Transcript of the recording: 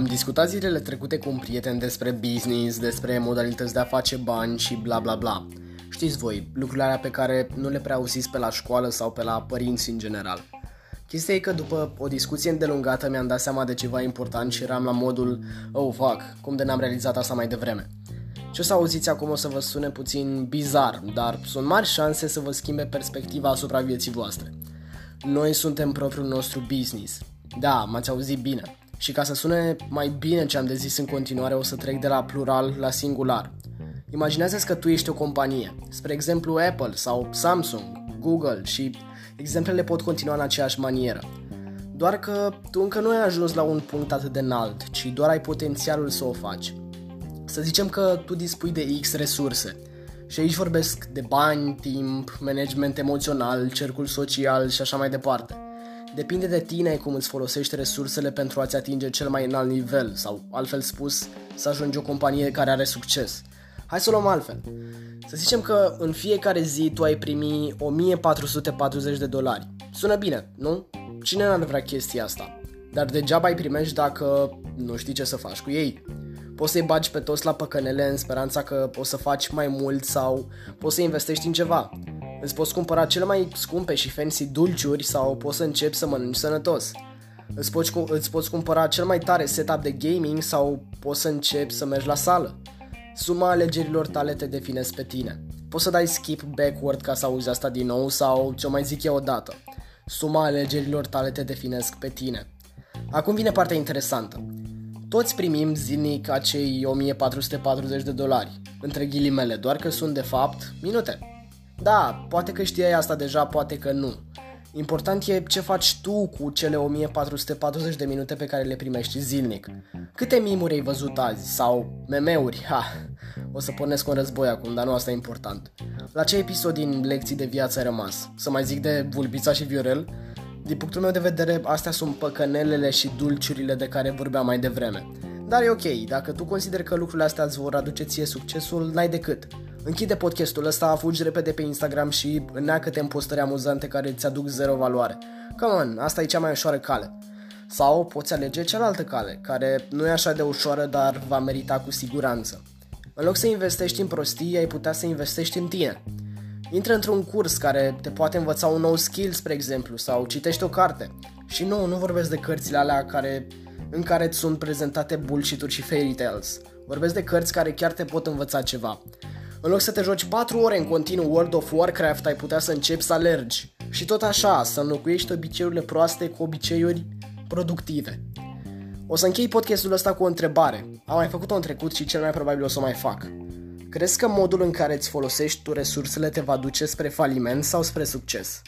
Am discutat zilele trecute cu un prieten despre business, despre modalități de a face bani și bla bla bla. Știți voi, lucrurile alea pe care nu le prea auziți pe la școală sau pe la părinți în general. Chestia e că după o discuție îndelungată mi-am dat seama de ceva important și eram la modul Oh, fuck, cum de n-am realizat asta mai devreme. Ce o să auziți acum o să vă sune puțin bizar, dar sunt mari șanse să vă schimbe perspectiva asupra vieții voastre. Noi suntem propriul nostru business. Da, m-ați auzit bine. Și ca să sune mai bine ce am de zis în continuare, o să trec de la plural la singular. imaginează că tu ești o companie, spre exemplu Apple sau Samsung, Google și exemplele pot continua în aceeași manieră. Doar că tu încă nu ai ajuns la un punct atât de înalt, ci doar ai potențialul să o faci. Să zicem că tu dispui de X resurse. Și aici vorbesc de bani, timp, management emoțional, cercul social și așa mai departe. Depinde de tine cum îți folosești resursele pentru a-ți atinge cel mai înalt nivel sau, altfel spus, să ajungi o companie care are succes. Hai să o luăm altfel. Să zicem că în fiecare zi tu ai primi 1440 de dolari. Sună bine, nu? Cine n-ar vrea chestia asta? Dar degeaba îi primești dacă nu știi ce să faci cu ei. Poți să-i bagi pe toți la păcănele în speranța că o să faci mai mult sau poți să investești în ceva. Îți poți cumpăra cele mai scumpe și fancy dulciuri sau poți să începi să mănânci sănătos. Îți poți, îți poți cumpăra cel mai tare setup de gaming sau poți să începi să mergi la sală. Suma alegerilor tale te definesc pe tine. Poți să dai skip backward ca să auzi asta din nou sau ce mai zic eu odată. Suma alegerilor tale te definesc pe tine. Acum vine partea interesantă. Toți primim zilnic acei 1440 de dolari, între ghilimele, doar că sunt de fapt minute. Da, poate că știai asta deja, poate că nu. Important e ce faci tu cu cele 1440 de minute pe care le primești zilnic. Câte mimuri ai văzut azi? Sau meme-uri? Ha, o să pornesc un război acum, dar nu asta e important. La ce episod din lecții de viață ai rămas? Să mai zic de Vulbița și Viorel? Din punctul meu de vedere, astea sunt păcănelele și dulciurile de care vorbeam mai devreme. Dar e ok, dacă tu consideri că lucrurile astea îți vor aduce ție succesul, n-ai decât. Închide podcastul ăsta, fugi repede pe Instagram și înneacă-te în postări amuzante care îți aduc zero valoare. Come on, asta e cea mai ușoară cale. Sau poți alege cealaltă cale, care nu e așa de ușoară, dar va merita cu siguranță. În loc să investești în prostii, ai putea să investești în tine. Intră într-un curs care te poate învăța un nou skill, spre exemplu, sau citești o carte. Și nu, nu vorbesc de cărțile alea care, în care îți sunt prezentate bullshit-uri și fairy tales. Vorbesc de cărți care chiar te pot învăța ceva. În loc să te joci 4 ore în continuu World of Warcraft, ai putea să începi să alergi. Și tot așa, să înlocuiești obiceiurile proaste cu obiceiuri productive. O să închei podcastul ăsta cu o întrebare. Am mai făcut-o în trecut și cel mai probabil o să o mai fac. Crezi că modul în care îți folosești tu resursele te va duce spre faliment sau spre succes?